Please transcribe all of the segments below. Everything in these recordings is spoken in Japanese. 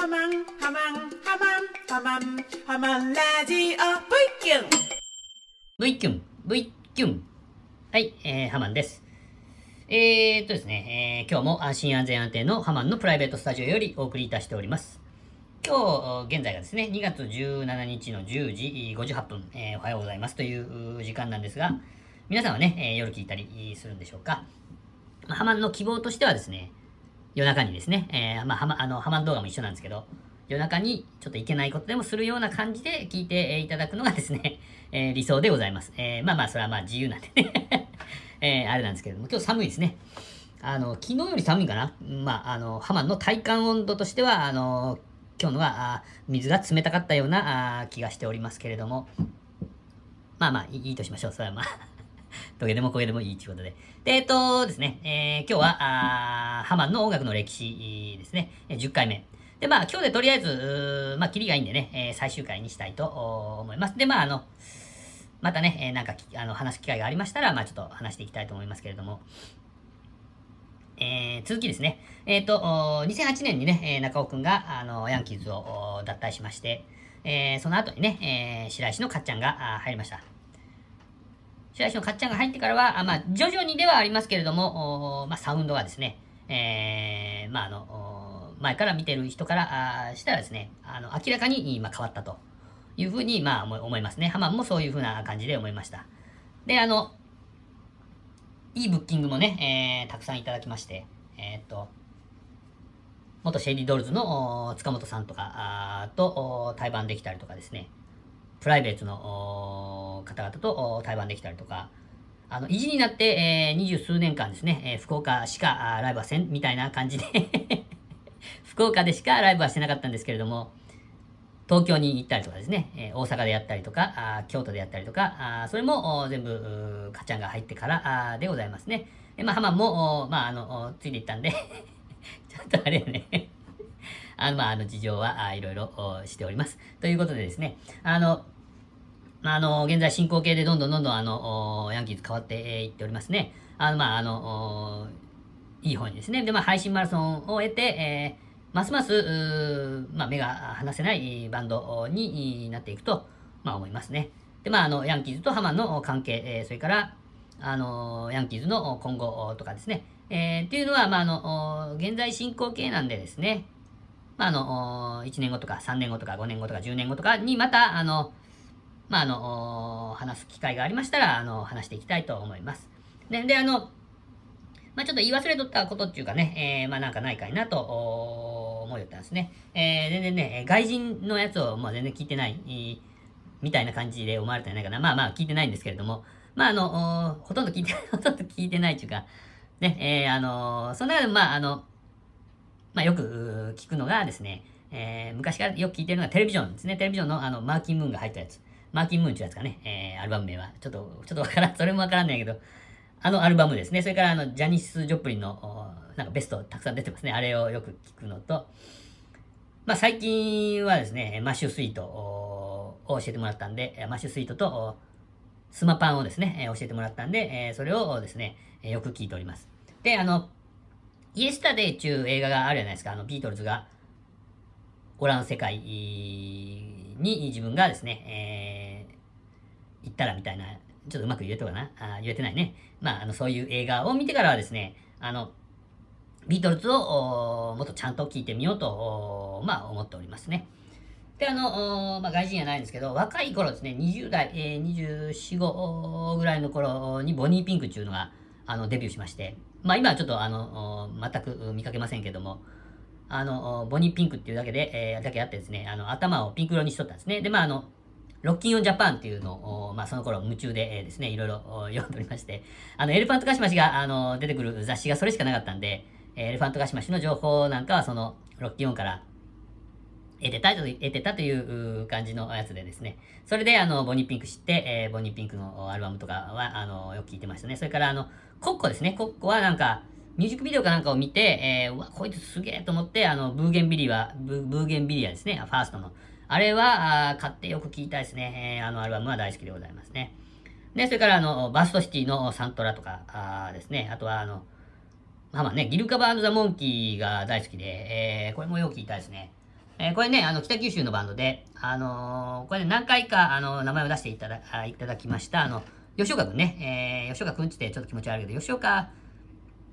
ハマンハマンハマンハマンハマンラジオ V キュン V キュン、V キュン。はい、えー、ハマンです。えーっとですね、えー、今日も安心安全安定のハマンのプライベートスタジオよりお送りいたしております。今日、現在がですね、2月17日の10時58分、えーおはようございますという時間なんですが、皆さんはね、えー夜聞いたりするんでしょうか。ハマンの希望としてはですね、夜中にですね、えーまあ、ハマあのハマン動画も一緒なんですけど、夜中にちょっといけないことでもするような感じで聞いていただくのがですね、えー理想でございます。えーまあまあ、それはまあ自由なんでね、えあれなんですけれども、今日寒いですね。あの、昨日より寒いかなまあ、あの、ハマンの体感温度としては、あの、今日のは、あ水が冷たかったようなあ気がしておりますけれども、まあまあ、いいとしましょう。それはまあ。トゲでも焦げでもいいということで。で、えっとですね、えー今日は、あハマンの音楽の歴史ですね、10回目。で、まあ、今日でとりあえず、まあ、キリがいいんでね、えー最終回にしたいと思います。で、まあ、あの、またね、えーなんか、あの、話す機会がありましたら、まあ、ちょっと話していきたいと思いますけれども、えー続きですね。えっ、と、2008年にね、えー中尾くんが、あの、ヤンキーズを脱退しまして、えーその後にね、えー白石のかっちゃんが入りました。白石のかっちゃんが入ってからは、あまあ、徐々にではありますけれども、おまあ、サウンドがですね、えーまあ、あの、前から見てる人からしたらですね、あの、明らかに、まあ、変わったというふうに、まあ、思いますね。ハマンもそういうふうな感じで思いました。で、あの、いいブッキングもね、えーたくさんいただきまして、えーっと、元シェイリードールズの塚本さんとかと対バンできたりとかですね、プライベートの方々と対バンできたりとか、あの、意地になって、えー二十数年間ですね、えー福岡しかライブはせん、みたいな感じで 福岡でしかライブはしてなかったんですけれども、東京に行ったりとかですね、えー大阪でやったりとか、あ京都でやったりとか、あそれも全部、かちゃんが入ってからあでございますね。で、まあ、ハマも、まあ、あの、ついていったんで、ちょっとあれよね。あの、まあ、あの、事情は、いろいろしております。ということでですね、あの、あ、の、現在進行形でどんどんどんどん、あの、ヤンキーズ変わっていっておりますね。あの、まあ、あの、いい方にですね。で、まあ、配信マラソンを終えて、えーますます、まあ、目が離せないバンドになっていくと、まあ、思いますね。で、まあ、あの、ヤンキーズとハマンの関係、えーそれから、あの、ヤンキーズの今後とかですね。えーっていうのは、まあ、あの、現在進行形なんでですね。まあ、あの、1年後とか3年後とか5年後とか10年後とかにまた、あの、まあ、あの、話す機会がありましたら、あの、話していきたいと思います。で、で、あの、まあ、ちょっと言い忘れとったことっていうかね、えーまあ、なんかないかいなと思いよったんですね。えー全然ね、外人のやつを、まあ、全然聞いてない、みたいな感じで思われてないかな。まあまあ、聞いてないんですけれども、まあ、あの、ほとんど聞いて、ほとんど聞いてないっていうか、ね、えーあの、その中でも、まあ、あの、まあ、よく聞くのがですね、えー昔からよく聞いてるのがテレビジョンですね。テレビジョンのあのマーキンムーンが入ったやつ。マーキンムーンっていうやつかね、えーアルバム名は。ちょっと、ちょっとわからん、それもわからんないけど、あのアルバムですね。それからあの、ジャニス・ジョプリンの、なんかベストたくさん出てますね。あれをよく聞くのと、まあ最近はですね、マッシュスイートを教えてもらったんで、マッシュスイートとスマパンをですね、教えてもらったんで、えそれをですね、よく聞いております。で、あの、イエスタデイっていう映画があるじゃないですか。あの、ビートルズが、おらん世界に自分がですね、えー行ったらみたいな、ちょっとうまく言えたかな？あ言えてないね。まあ、あの、そういう映画を見てからはですね、あの、ビートルズをもっとちゃんと聞いてみようと、まあ、思っておりますね。で、あの、まあ、外人じゃないんですけど、若い頃ですね、20代、えー、24、5ぐらいの頃にボニーピンクっていうのが、あの、デビューしまして、まあ、今はちょっと、あの、全く見かけませんけども、あの、ボニーピンクっていうだけで、えーだけあってですね、あの、頭をピンク色にしとったんですね。で、まあ、あの、ロッキンオンジャパンっていうのを、まあ、その頃夢中で、えーですね、いろいろ読んでおりまして、あの、エレファントカシマシが、あの、出てくる雑誌がそれしかなかったんで、えーエレファントカシマシの情報なんかは、その、ロッキンオンから、得てたと、得てたという感じのやつでですね。それで、あの、ボニーピンク知って、えーボニーピンクのアルバムとかは、あの、よく聞いてましたね。それから、あの、コッコですね。コッコはなんか、ミュージックビデオかなんかを見て、えーうわ、こいつすげえと思って、あの、ブーゲンビリア、ブブーゲンビリアですね。ファーストの。あれは、あ買ってよく聞いたですね。えーあのアルバムは大好きでございますね。で、それから、あの、バストシティのサントラとか、あですね。あとは、あの、まあまあね、ギルカバーザ・モンキーが大好きで、えーこれもよく聞いたですね。えー、これね、あの、北九州のバンドで、あのー、これね、何回か、あの、名前を出していただ、いただきました、あの、吉岡くんね、えー、吉岡くんってちょっと気持ち悪いけど、吉岡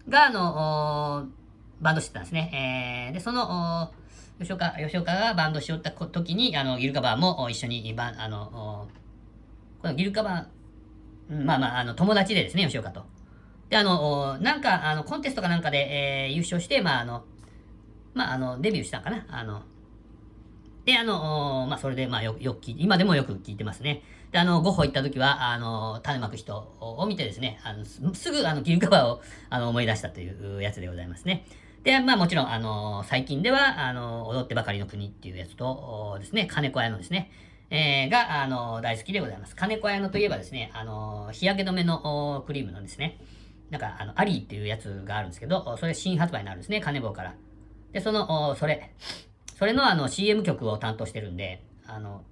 が、あの、バンドしてたんですね。えー、で、その、吉岡、吉岡がバンドしよった時に、あの、ギルカバーも一緒に、バン、あの、このギルカバー、まあまあ、あの、友達でですね、吉岡と。で、あの、なんか、あの、コンテストかなんかで、えー、優勝して、まあ、あの、まあ、あの、デビューしたんかな。あの、で、あの、まあ、それで、まあ、よよく聞いて、今でもよく聞いてますね。で、あの、ゴッホ行った時は、あの、種まく人を見てですね、あのすぐ、あの、ギルカバーを、あの、思い出したというやつでございますね。で、まあ、もちろん、あの、最近では、あの、踊ってばかりの国っていうやつとですね、金子屋のですね、えー、が、あの、大好きでございます。金子屋のといえばですね、あの、日焼け止めのクリームのですね、なんか、あの、アリーっていうやつがあるんですけど、それ新発売になるんですね、金棒から。で、その、それ、それのあの CM 曲を担当してるんで、あの、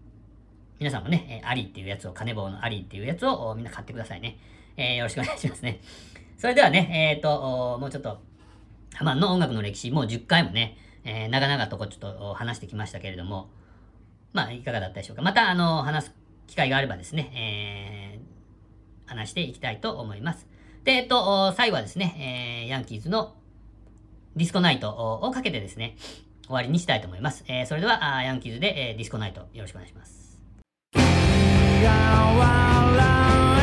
皆さんもねえ、アリっていうやつを、金棒のアリっていうやつをみんな買ってくださいね。えー、よろしくお願いしますね。それではね、えっ、ー、と、もうちょっと、ハマンの音楽の歴史、もう10回もね、えー、長々とこうちょっと話してきましたけれども、まあ、いかがだったでしょうか。また、あの、話す機会があればですね、えー、話していきたいと思います。で、えっと、最後はですね、えー、ヤンキーズのディスコナイトをかけてですね、終わりにしたいと思います。えー、それでは、ヤンキーズで、えー、ディスコナイトよろしくお願いします。gau ala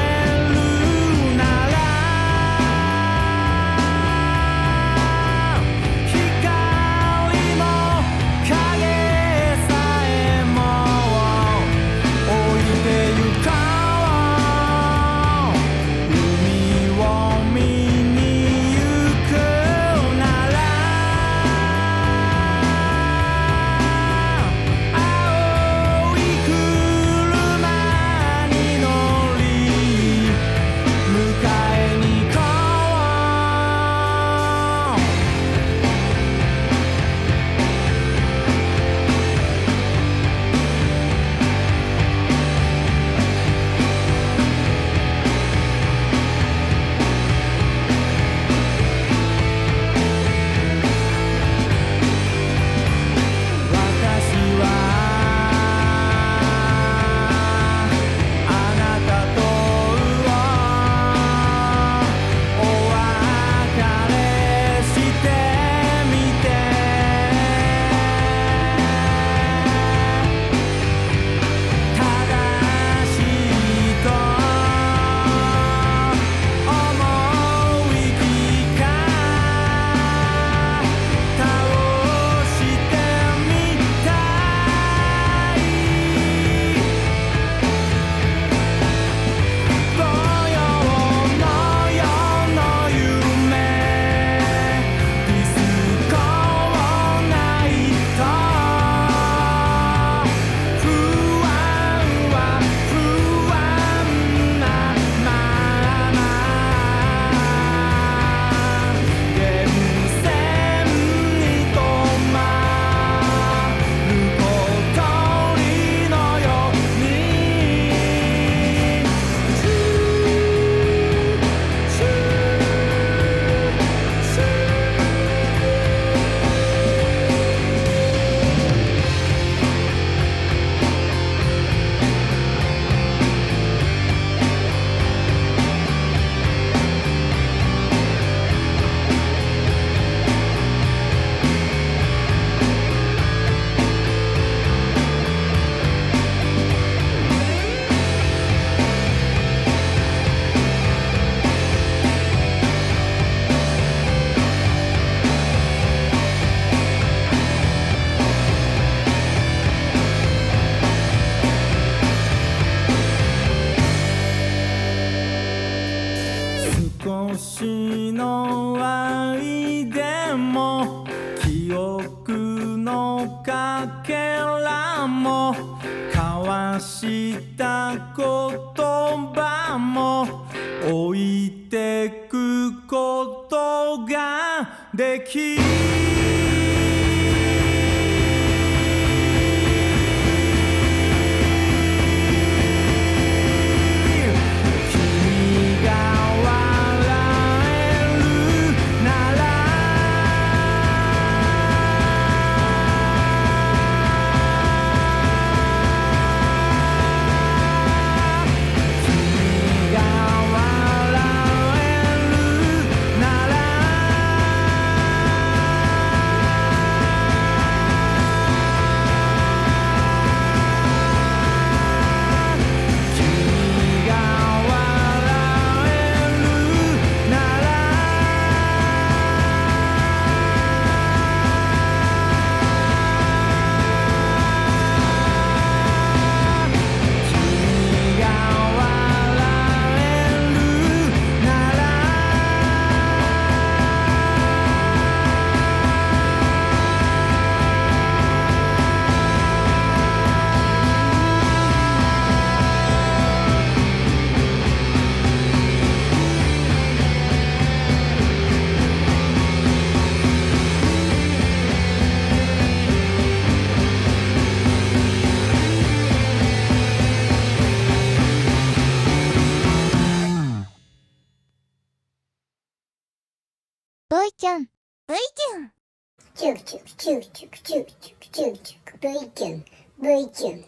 ュクチュクチュクチュクチュクチュクチュクチュク V キュン V キュン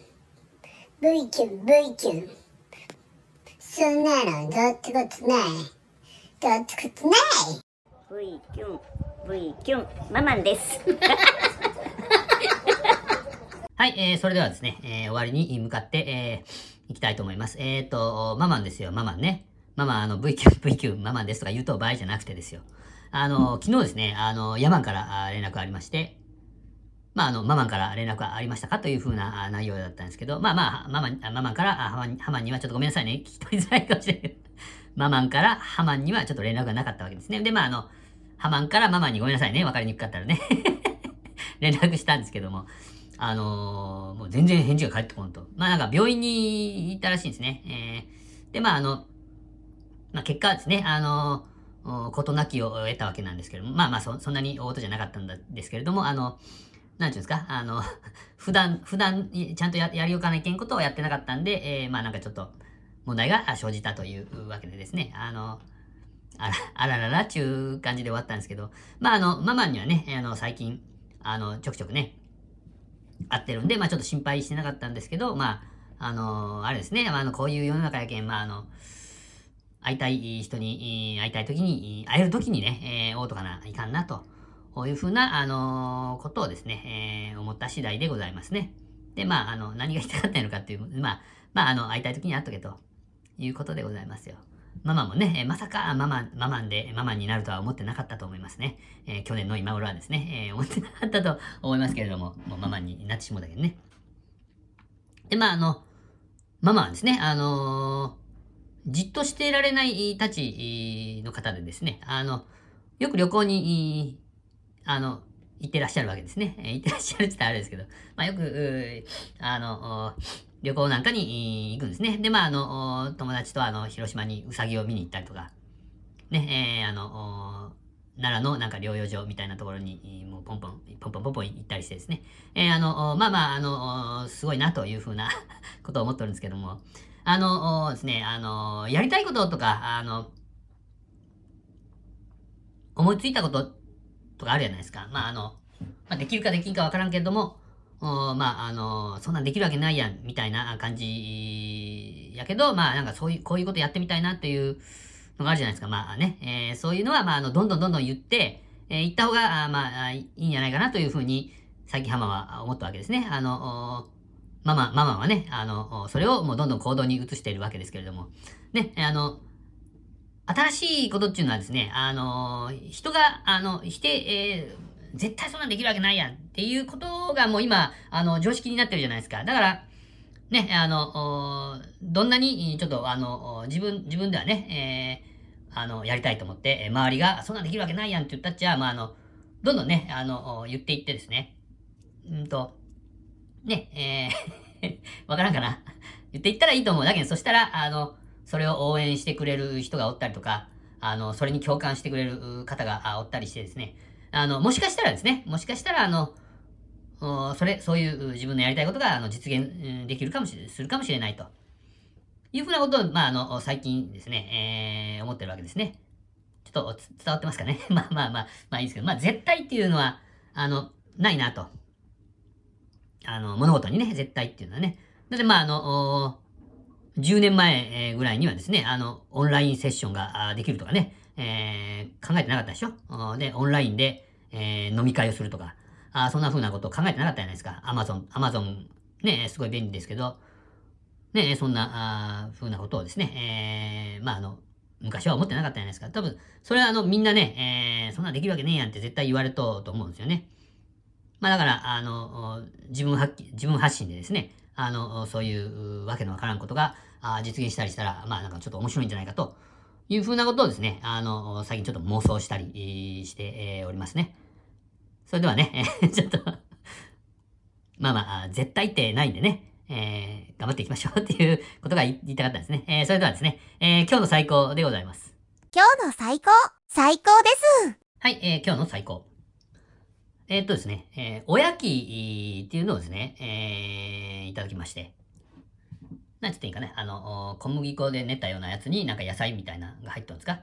V キュン V キュンそんなのどってことないどってことない V キュン V キュンママンですはい、えー、それではですね、えー、終わりに向かって、えー、いきたいと思います。えーと、ママンですよ、ママンね。ママ、あの、V キュン、V キュン、ママンですとか言うと場合じゃなくてですよ。あの、昨日ですね、あの、ヤマンから連絡ありまして、まあ、あの、ママンから連絡がありましたかというふうな内容だったんですけど、まあまあ、ママン、ママンからハマンハマンにはちょっとごめんなさいね、聞き取りづらいかもしれない。ママンからハマンにはちょっと連絡がなかったわけですね。で、まあ、あの、ハマンからママンにごめんなさいね、わかりにくかったらね。連絡したんですけども、あのー、もう全然返事が返ってこんと。まあなんか病院に行ったらしいんですね。えー、で、まああの、まあ結果はですね、あのー、ことなきを得たわけなんですけども、まあまあそそんなに大事じゃなかったんですけれども、あの、なんていうんですか、あの、普段、普段、ちゃんとややりおかないけんことをやってなかったんで、えー、まあなんかちょっと問題が生じたというわけでですね、あの、あら、あらららちゅう感じで終わったんですけど、まああの、ママにはね、あの、最近、あの、ちょくちょくね、会ってるんで、まあちょっと心配してなかったんですけど、まあ、あの、あれですね、まあ、あの、こういう世の中やけん、まああの、会いたい人に、会いたい時に、会える時にね、えー、会うとかないかんな、というふうな、あのー、ことをですね、えー、思った次第でございますね。で、まあ、あの、何が言いたかったのかっていう、まあ、まあ、あの、会いたい時に会っとけということでございますよ。ママもね、まさかママ、ママンで、ママになるとは思ってなかったと思いますね。えー、去年の今頃はですね、えー、思ってなかったと思いますけれども、もうママになってしもうたけどね。で、まあ、あの、ママはですね、あのー、じっとしていられないたちの方でですね、あの、よく旅行に、あの、行ってらっしゃるわけですね。行ってらっしゃるって言ったらあれですけど、まあよく、あの、旅行なんかに行くんですね。で、まあ、あの、友達とあの、広島にうさぎを見に行ったりとか、ね、えー、あの、奈良のなんか療養所みたいなところに、もうポンポン、ポンポンポンポン行ったりしてですね。えー、あの、まあまあ、あの、すごいなというふうな ことを思ってるんですけども、あのですね、あの、やりたいこととか、あの、思いついたこととかあるじゃないですか。まあ、あの、まあ、できるかできんかわからんけれども、まあ、あの、そんなんできるわけないやん、みたいな感じやけど、まあ、なんかそういう、こういうことやってみたいなっていうのがあるじゃないですか。まあね、えー、そういうのは、まあ、あの、どんどんどんどん言って、えー、言った方が、あまあ、いいんじゃないかなというふうに、最近浜は思ったわけですね。あの、ママ、ママはね、あの、それをもうどんどん行動に移しているわけですけれども、ね、あの、新しいことっていうのはですね、あの、人が、あの、否定、えー絶対そんなんできるわけないやんっていうことがもう今、あの、常識になってるじゃないですか。だから、ね、あの、どんなに、ちょっと、あの、自分、自分ではね、えー、あの、やりたいと思って、周りが、そんなんできるわけないやんって言ったっちゃ、まあ、あの、どんどんね、あの、言っていってですね、うんと、ね、えー わからんかな。言っていったらいいと思う。だけど、そしたら、あの、それを応援してくれる人がおったりとか、あの、それに共感してくれる方がおったりしてですね、あの、もしかしたらですね、もしかしたら、あの、それ、そういう自分のやりたいことが、あの、実現できるかもしれ、するかもしれないと。いうふうなことを、まあ、あの、最近ですね、えー、思ってるわけですね。ちょっと伝わってますかね。まあまあまあ、まあいいですけど、まあ絶対っていうのは、あの、ないなと。あの、物事にね、絶対っていうのはね。だってまあ、あの、10年前ぐらいにはですね、あの、オンラインセッションができるとかね、えー、考えてなかったでしょ？で、オンラインで、えー、飲み会をするとか、あそんな風なことを考えてなかったじゃないですか。アマゾン、アマゾン、ね、すごい便利ですけど、ね、そんな、あ風なことをですね、えー、まあ、あの、昔は思ってなかったじゃないですか。多分、それはあの、みんなね、えー、そんなできるわけねえやんって絶対言われとと思うんですよね。まあだから、あの、自分発、自分発信でですね、あの、そういうわけのわからんことがあ実現したりしたら、まあなんかちょっと面白いんじゃないかというふうなことをですね、あの、最近ちょっと妄想したりしておりますね。それではね、え ちょっとまあまあ、絶対ってないんでね、えー、頑張っていきましょうっていうことが言いたかったんですね。えー、それではですね、えー、今日の最高でございます。今日の最高、最高ですはい、えー、今日の最高。えー、っとですね、えー、おやきっていうのをですね、えー、いただきまして、なんつっていいかね、あの、小麦粉で練ったようなやつになんか野菜みたいなのが入ったんですか？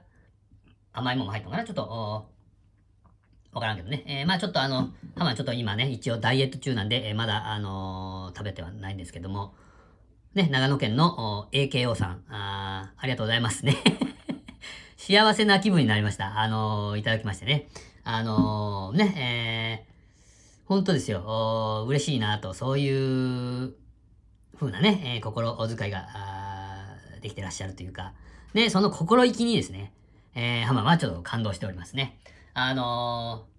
甘いものが入ったのかな？ちょっと、わからんけどね。えーまあちょっとあの、ハマちょっと今ね、一応ダイエット中なんで、えーまだ、あのー食べてはないんですけども、ね、長野県の AKO さん、あありがとうございますね。幸せな気分になりました。あのいただきましてね。あのーね、えー、本当ですよ。嬉しいなと、そういう風なね、えー心遣いができてらっしゃるというか、ね、その心意気にですね、えー、ハマはちょっと感動しておりますね。あのー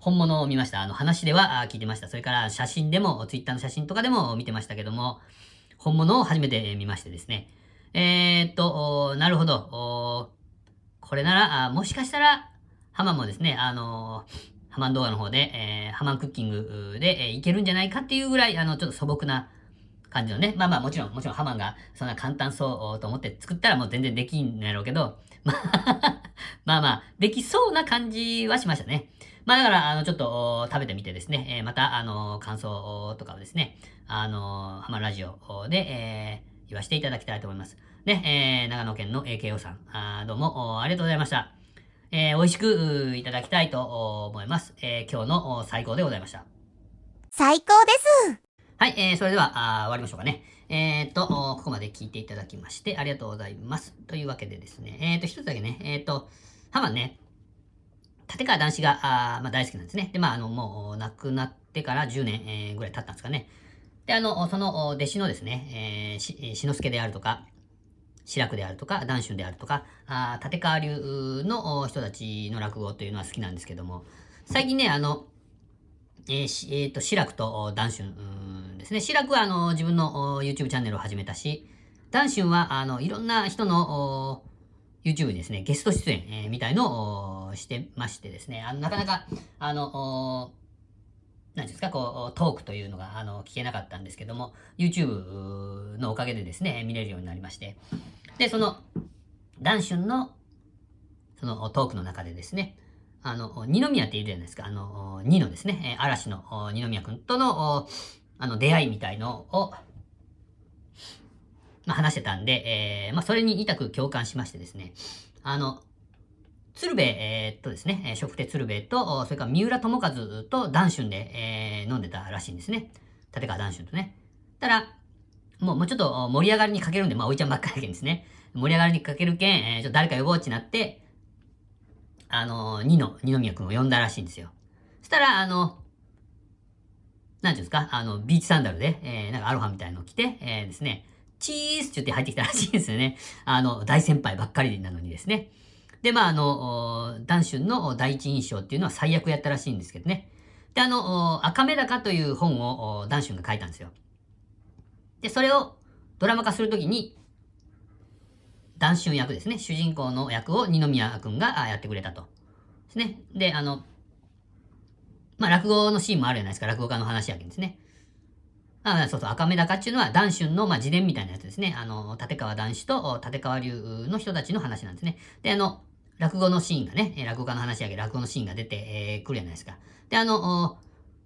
本物を見ました。あの、話では聞いてました。それから写真でも、ツイッターの写真とかでも見てましたけども、本物を初めて見ましてですね。えー、っと、なるほど。これなら、もしかしたら、ハマンもですね、あのーハマン動画の方で、えーハマンクッキングで、えいけるんじゃないかっていうぐらい、あの、ちょっと素朴な感じのね。まあまあ、もちろん、もちろんハマンがそんな簡単そうと思って作ったらもう全然できんのやろうけど、まあ、まあまあ、できそうな感じはしましたね。まあだから、あの、ちょっと食べてみてですね、えーまた、あの、感想とかをですね、あの、ハマラジオで、えー言わせていただきたいと思います。ね、えー長野県の AKO さん、あどうもありがとうございました。えー美味しくういただきたいとお思います。えー今日のお最高でございました。最高です。はい、えー、それでは、あー終わりましょうかね。えーっと、おここまで聞いていただきまして、ありがとうございます。というわけでですね、えーっと、一つだけね、えーっと、ハマンね、立川男子が、あーまあ、大好きなんですね。で、まあ、あの、もう、亡くなってから10年、えーぐらい経ったんですかね。で、あの、そのお弟子のですね、えーし、えー志の輔であるとか、志らくであるとか、談春であるとか、あ立川流の人たちの落語というのは好きなんですけども、最近ね、あの、えーしえーと、志らくとお談春ですね。志らくはあの自分の YouTube チャンネルを始めたし、談春はあのいろんな人の YouTube にですね、ゲスト出演、えーみたいのをしてましてですね、あのなかなか、あの、なんていうんですか、こう、トークというのが、あの、聞けなかったんですけども、YouTube のおかげでですね、見れるようになりまして。で、その、談春の、そのトークの中でですね、あの、二宮っているじゃないですか。あの、二のですね、嵐の二宮くんとの、あの、出会いみたいのを、まあ、話してたんで、えーまあ、それに痛く共感しましてですね、あの、鶴瓶、えーっとですね、えー笑福亭鶴瓶と、それから三浦友和と談春で、えー飲んでたらしいんですね。立川談春とね。ただ、もう、もうちょっと盛り上がりにかけるんで、まあ、おいちゃんばっかりだけんですね。盛り上がりにかけるけん、えーちょっと誰か呼ぼうってなって、あの、二の、二宮くんを呼んだらしいんですよ。そしたら、あの、なんていうんですか、あの、ビーチサンダルで、えー、なんかアロハみたいなのを着て、えー、ですね、チースって言って入ってきたらしいんですよね。あの、大先輩ばっかりなのにですね。で、まあ、あの、お談春の第一印象っていうのは最悪やったらしいんですけどね。で、あの、赤目高という本をお談春が書いたんですよ。で、それをドラマ化するときに、談春役ですね。主人公の役を二宮くんがやってくれたと。ですね。で、あの、まあ、落語のシーンもあるじゃないですか。落語家の話やけんですね。あそうそう、赤目高っていうのは、談春の、まあ、自伝みたいなやつですね。あの、立川談志と立川流の人たちの話なんですね。で、あの、落語のシーンがね、落語家の話やけど、落語のシーンが出て、えくるじゃないですか。で、あの、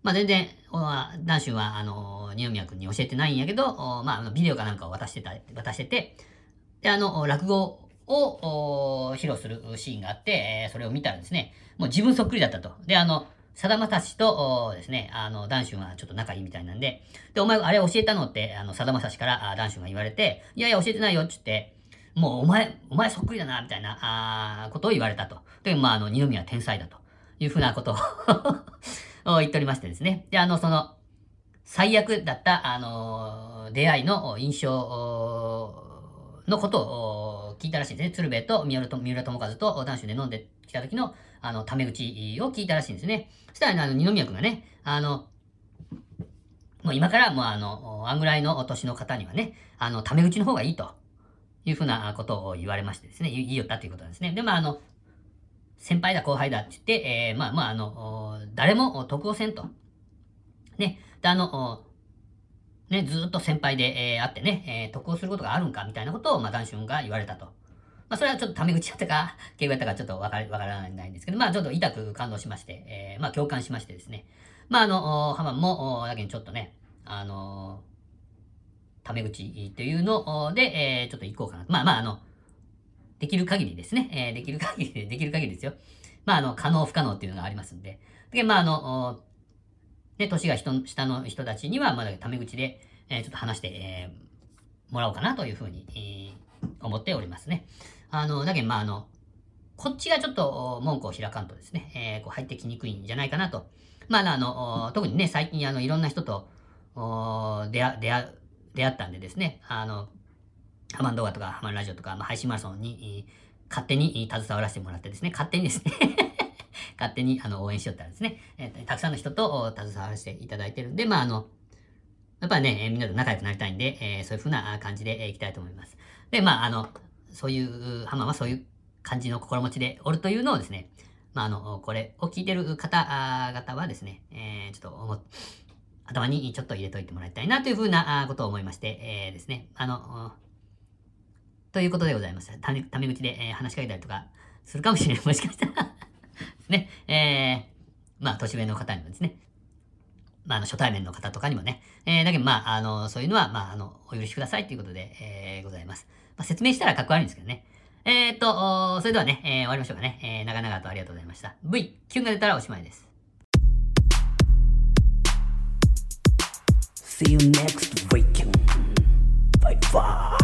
まあ、全然、お談春は、あの、二宮君に教えてないんやけど、まあ、ビデオかなんかを渡してた、渡してて、で、あの、落語を披露するシーンがあって、えそれを見たらですね、もう自分そっくりだったと。で、あの、さだまさしとですね、あの、ダンシュンはちょっと仲いいみたいなんで、で、お前あれ教えたのって、あの、さだまさしからあダンシュンが言われて、いやいや教えてないよって言って、もうお前、お前そっくりだな、みたいな、あーことを言われたと。で、まあ、あの、二宮天才だというふうなこと を言っておりましてですね。で、あの、その、最悪だった、あの、出会いの印象のことを聞いたらしいですね。鶴瓶と三浦と三浦友和と男子で飲んできた時の、あの、タメ口を聞いたらしいんですね。そしたら、ね、あの、二宮くんがね、あの、もう今から、もうあの、あんぐらいのお年の方にはね、あの、タメ口の方がいいというふうなことを言われましてですね、言いよったということなんですね。で、まあ、あの、先輩だ後輩だって言って、えー、まあまあ、あの、誰も得をせんと。ね。で、あの、ね、ずっと先輩で、えー、あってね、えー、得をすることがあるんかみたいなことを、まあ、談春が言われたと。まあ、それはちょっとタメ口やったか、敬語やったかちょっとわかからないんですけど、まあ、ちょっと痛く感動しまして、えー、まあ、共感しましてですね。まあ、あの、おハマンも、だけにちょっとね、あのタメ口っていうので、えー、ちょっと行こうかな。まあまあ、あの、できる限りですね。えーできる限りで、きる限りですよ。まあ、あの、可能不可能っていうのがありますんで。で、まあ、あの、ね、年が人下の人たちには、まだタメ口で、えー、ちょっと話して、えー、もらおうかなというふうに、えー、思っておりますね。あの、だけど、まあ、あの、こっちがちょっと文句を開かんとですね、えー、こう入ってきにくいんじゃないかなと。まあ、あの、特にね、最近、あの、いろんな人と、出会、出会、出会ったんでですね、あの、ハマン動画とかハマンラジオとか、まあ、配信マラソンに、勝手に携わらせてもらってですね、勝手にですね 勝手にあの応援しよったらですね、えー、たくさんの人と携わらせていただいてるんで、まああの、やっぱりね、みんなと仲良くなりたいんで、えー、そういう風な感じで、いきたいと思います。で、まああの、そういう、ハマンはそういう感じの心持ちでおるというのをですね、まああの、これを聞いてる方々はですね、えー、ちょっと思頭にちょっと入れといてもらいたいなというふうなことを思いまして、えー、ですね、あの、ということでございます。ため、ため口で、えー、話しかけたりとかするかもしれない。もしかしたらね、えー、まあ、年上の方にもですね、まあ、あの、初対面の方とかにもね、えー、だけど、まあ、あの、そういうのは、まあ、あの、お許しくださいということで、えー、ございます。まあ、説明したらかっこ悪いんですけどね。えー、っと、それではね、えー、終わりましょうかね。えー、長々とありがとうございました。V、キュンが出たらおしまいです。See you next weekend. Bye bye.